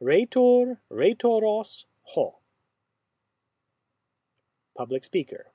Rhetor, rhetoros, ho. Public speaker